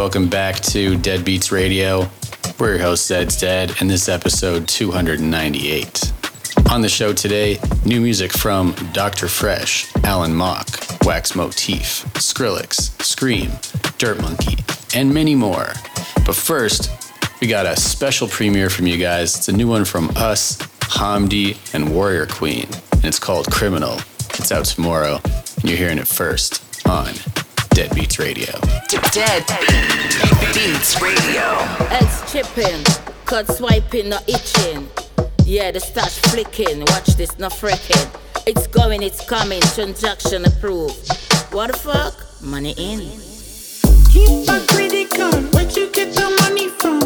Welcome back to Deadbeats Radio. We're your host, Zeds Dead, and this episode 298. On the show today, new music from Dr. Fresch, Allen Mock, Wax Motif, Skrillex, Skream, Dirt Monkey, and many more. But first, we got a special premiere from you guys. It's a new one from us, Hamdi, and Warrior Queen, and it's called Criminal. It's out tomorrow, and you're hearing it first on Deadbeats Radio. Dead Beats Radio. Heads chipping, cut swiping, not itching. Yeah, the stash flicking. Watch this, not frecking. It's going, it's coming. Transaction approved. What the fuck? Money in. Hypocritical, where'd you get the money from?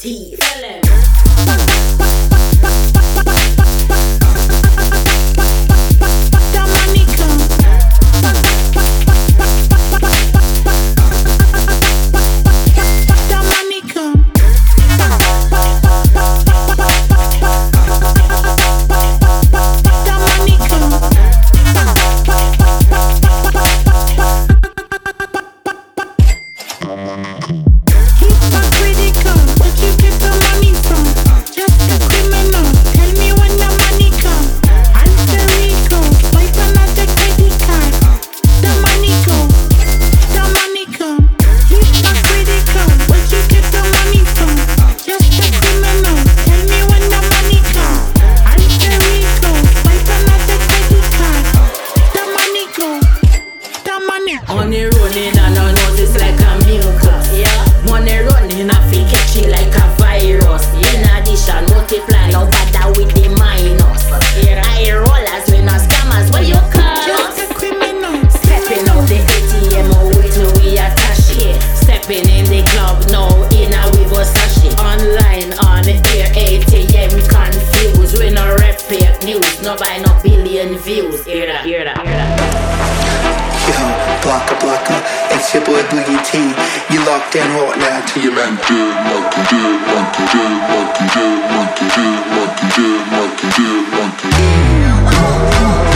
The Yo, blocka, blocka, it's your boy Boogie T. You locked in right now to your man. Do monkey, do monkey, do monkey, do monkey, do monkey, do monkey, do monkey.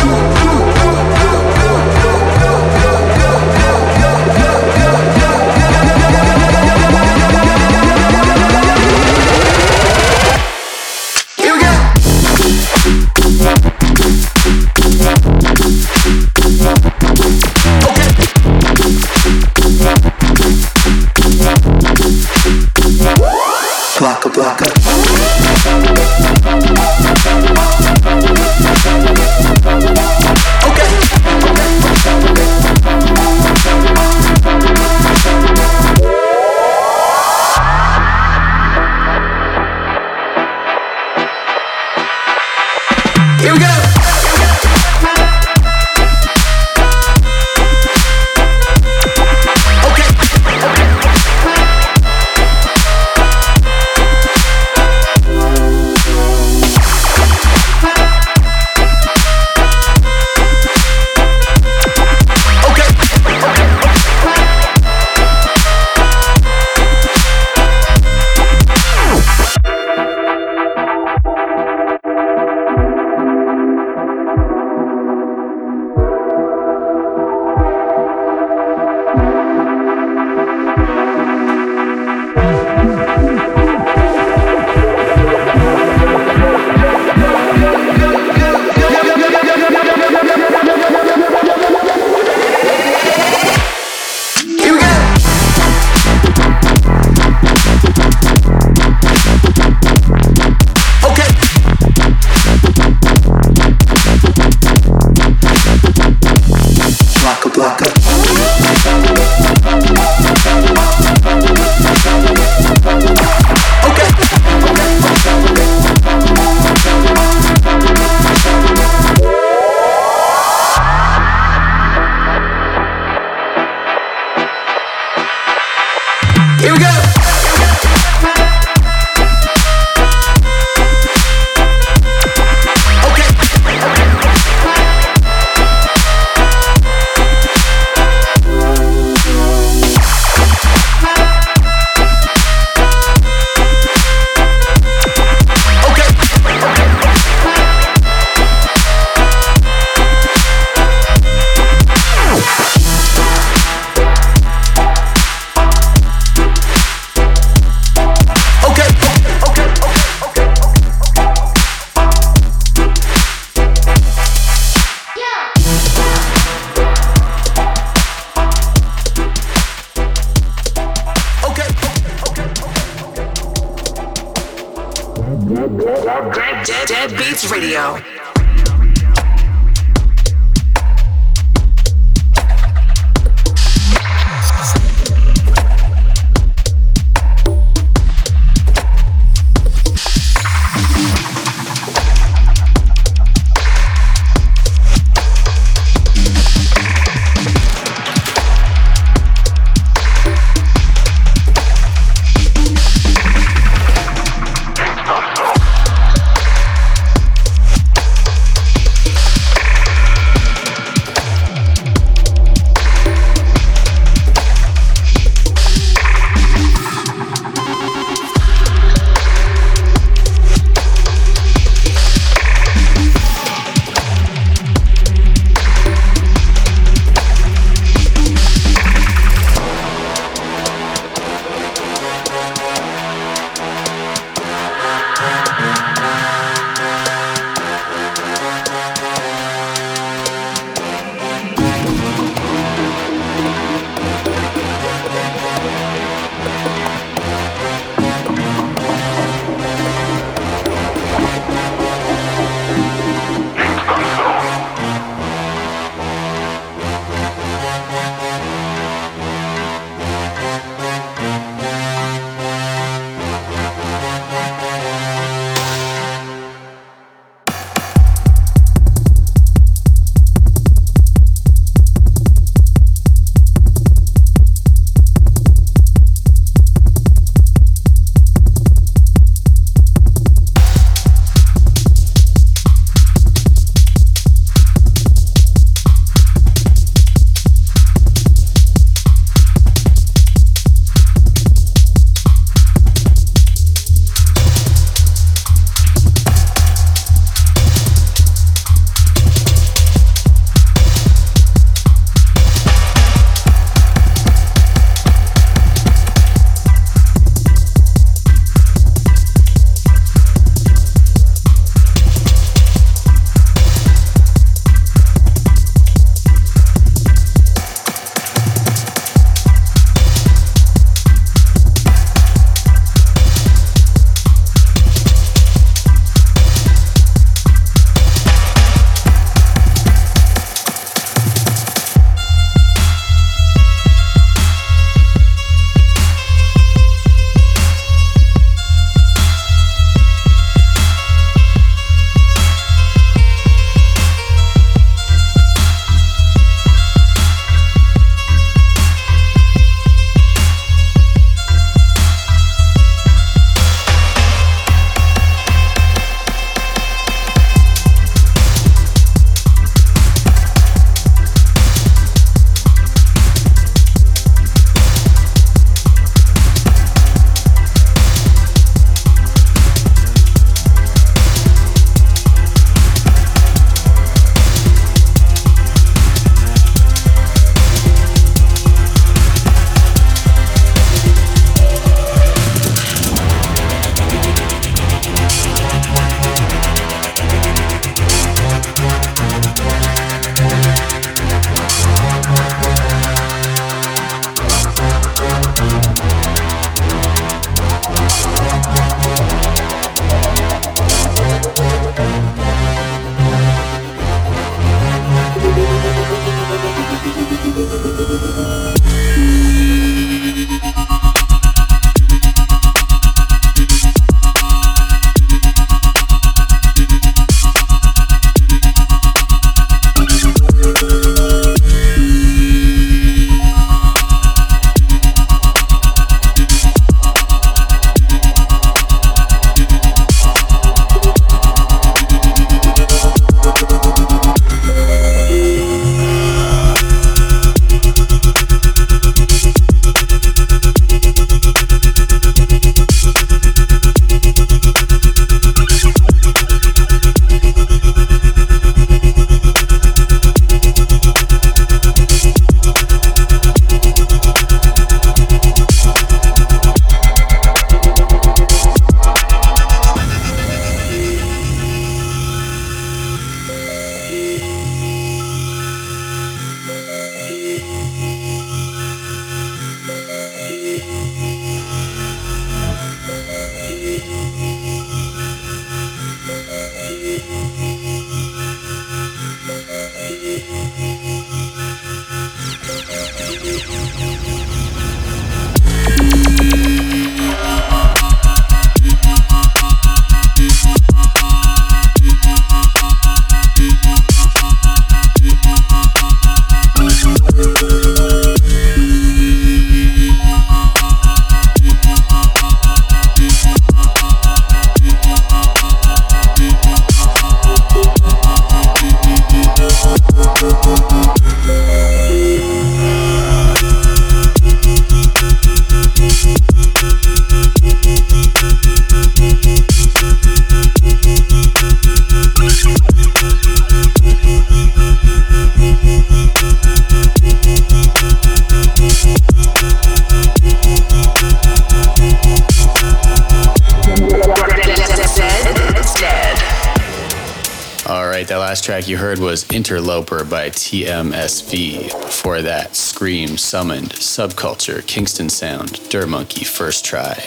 TMSV. Before that, Skream, Summoned, Subculture, Kingston Sound, Dirt Monkey, First Try.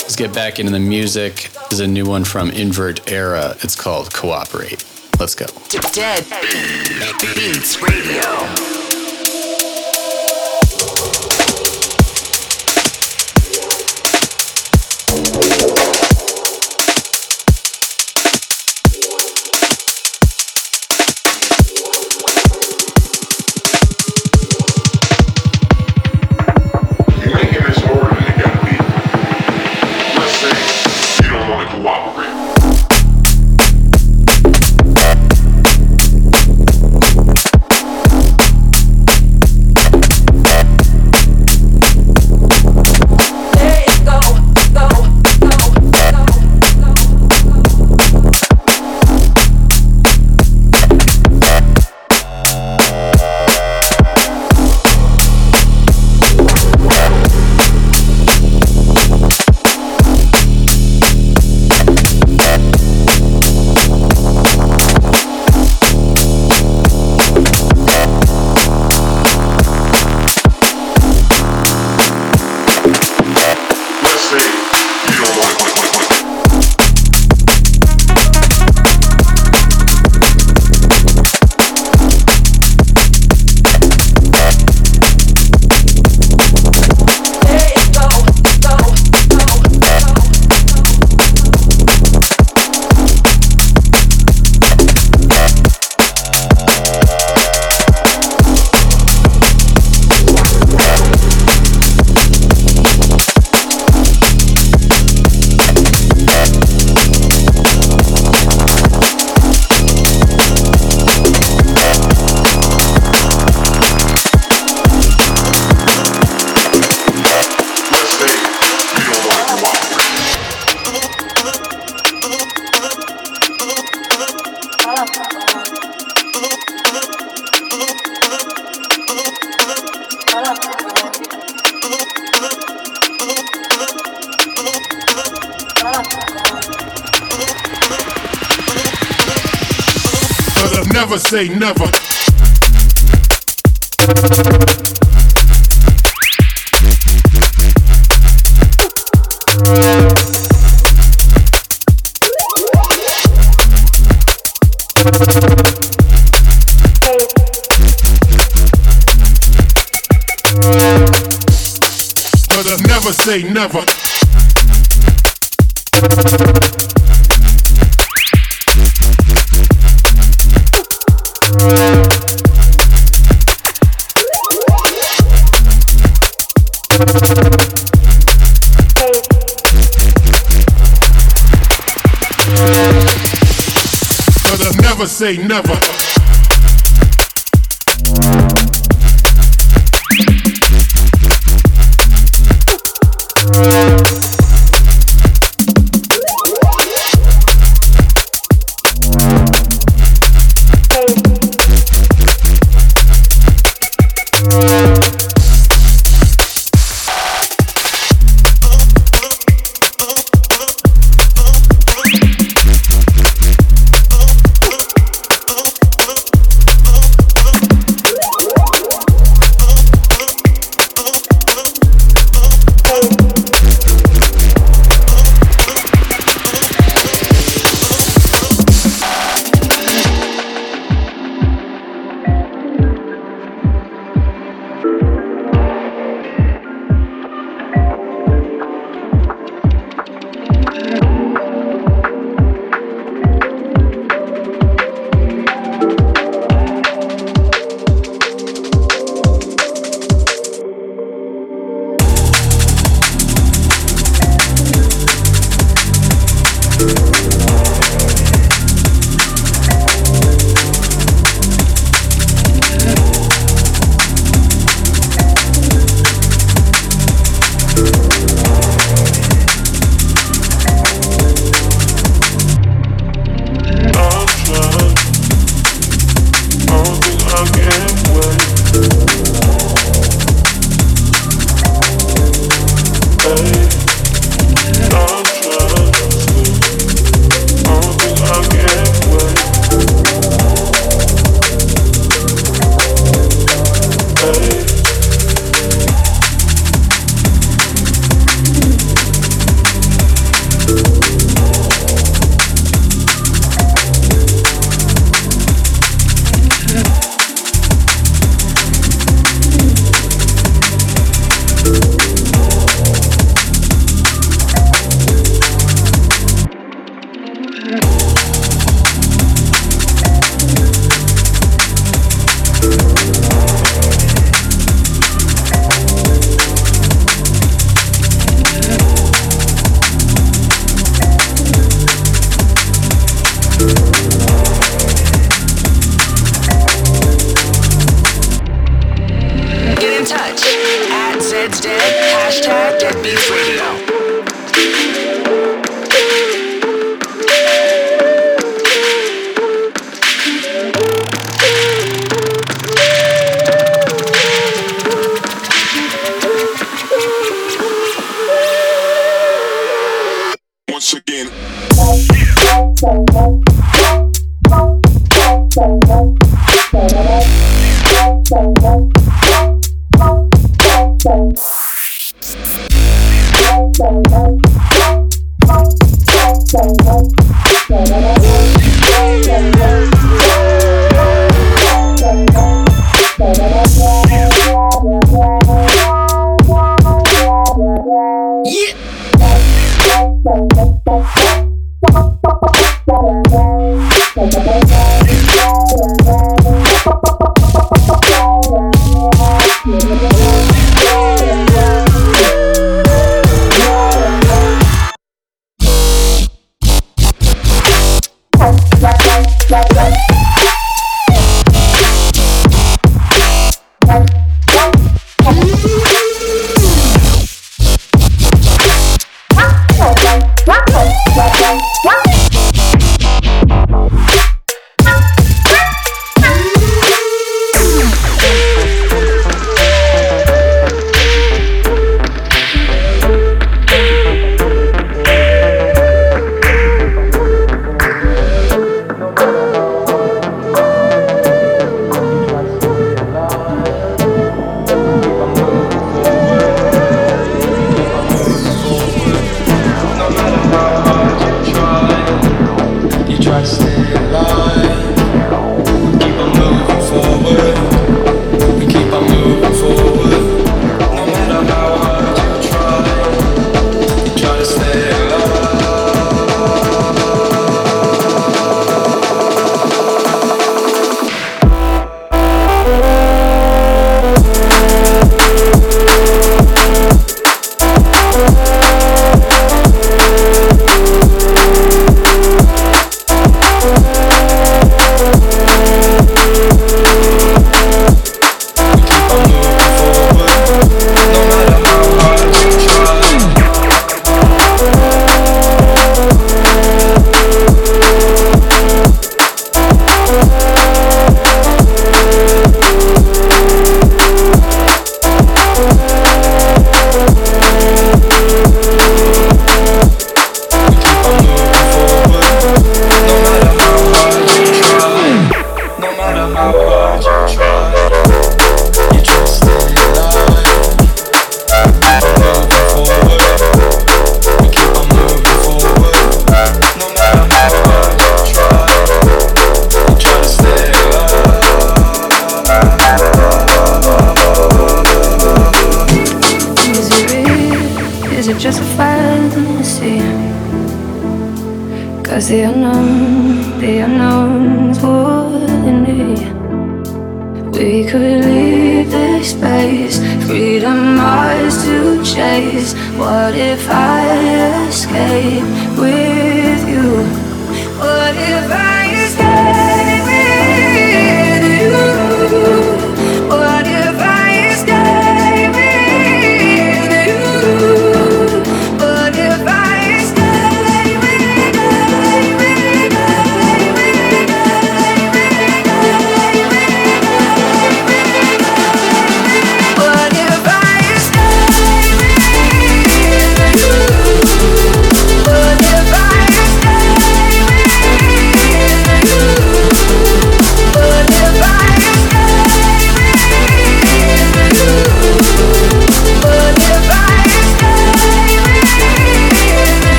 Let's get back into the music. There's a new one from Invert Era. It's called Cooperate. Let's go. Dead Beats Radio. Never say never. Never say never say never. Yeah.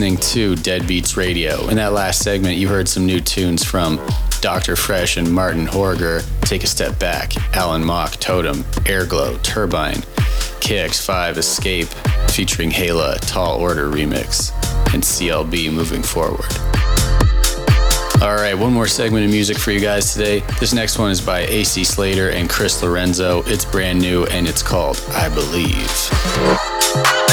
Listening to Deadbeats Radio. In that last segment, you heard some new tunes from Dr. Fresch and Marten Hørger, Take a Step Back, Allen Mock, Totem, AIRGLO, Turbine, KX5, Escape, featuring Hayla, Tall Order remix, and CLB moving forward. All right, one more segment of music for you guys today. This next one is by AC Slater and Chris Lorenzo. It's brand new and it's called I Believe.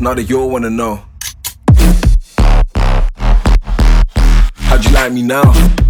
now that you all wanna know. How'd you like me now?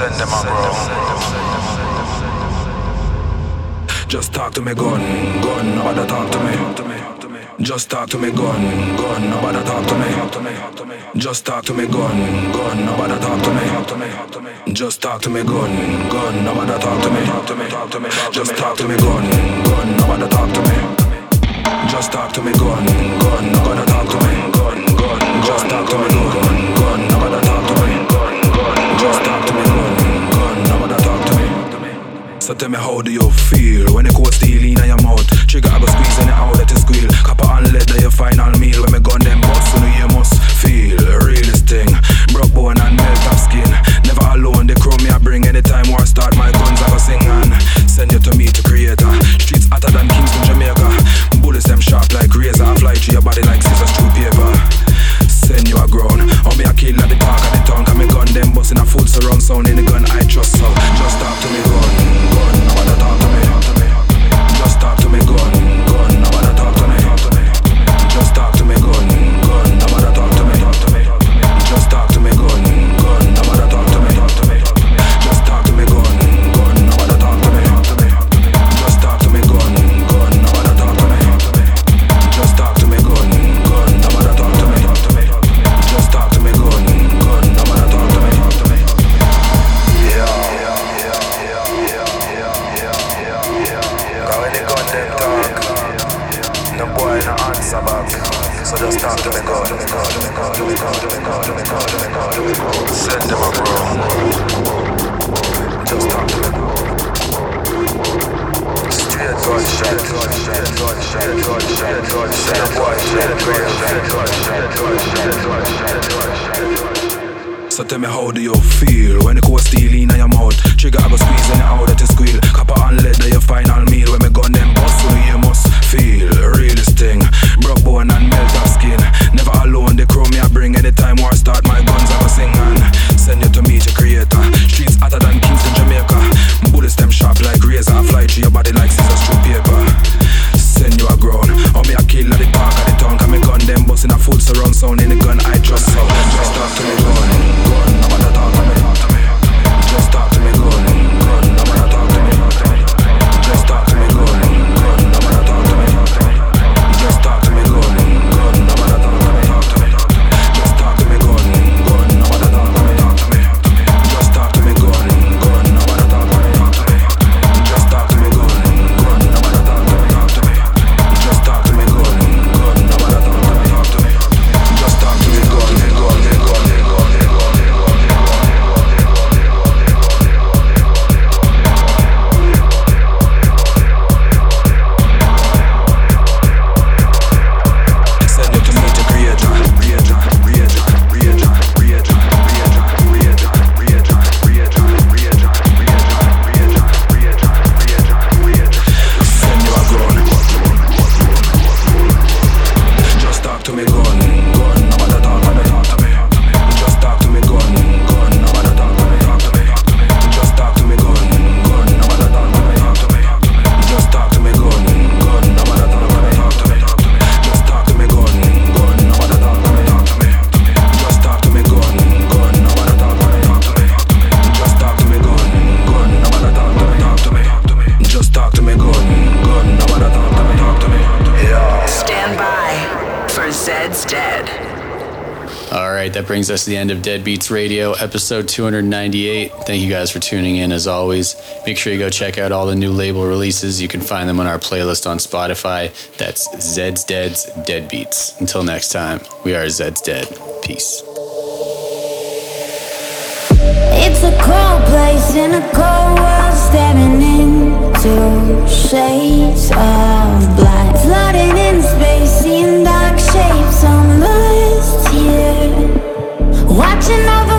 Send them a bro. Just talk to me, gun, gun, nobody talk to me. Just talk to me, gun, gun, nobody talk to me. Just talk to me, gun, gun, nobody talk to me. Just talk to me, gun, gun, nobody talk to me. Just talk to me, gun, gun, nobody talk to me. Just talk to me, gun, gun, nobody talk to me. Gun, gun, just talk to me, gun. Tell me how do you feel when the cold steel in your mouth? Trigger I go squeeze and out that you squeal. Copper and leather your final meal. When me gun them bust, you know you must feel realest thing. Broke bone and melt of skin. Never alone, the crew me I bring anytime war start. My guns I go sing and send you to me to creator. Streets hotter than Kingston, Jamaica. Bullets them sharp like razor. Fly through your body like scissors through paper. Send you a ground. On me a kill at the talk of the town. Cause me gun them busting a full surround sound in the gun I trust so. Just talk to me gun, gun. I wanna talk to me. Just talk to me gun, So tell me how do you feel when the cold steel in your mouth? Trigger I go squeeze and out that you squeal. Copper and leather your final meal. When me gun them bust, so you must feel realest thing. Broke bone and melt of skin. Never alone, the crew me I bring anytime war start. My guns I go sing and send you to meet your creator. Streets hotter than Kingston, Jamaica. Bullets them sharp like razor. I fly through your body like scissors through paper. Send you a ground. On me a kill at the talk them busting a full surround sound in the gun I trust. Just talk to me gun, talk to me. Just talk to me that brings us to the end of Deadbeats Radio, episode 298. Thank you guys for tuning in as always. Make sure you go check out all the new label releases. You can find them on our playlist on Spotify. That's Zed's Dead's Dead Beats. Until next time, we are Zeds Dead. Peace. It's a cold place in a cold world, into shades of black. Floating in space, seeing dark shapes Watching over.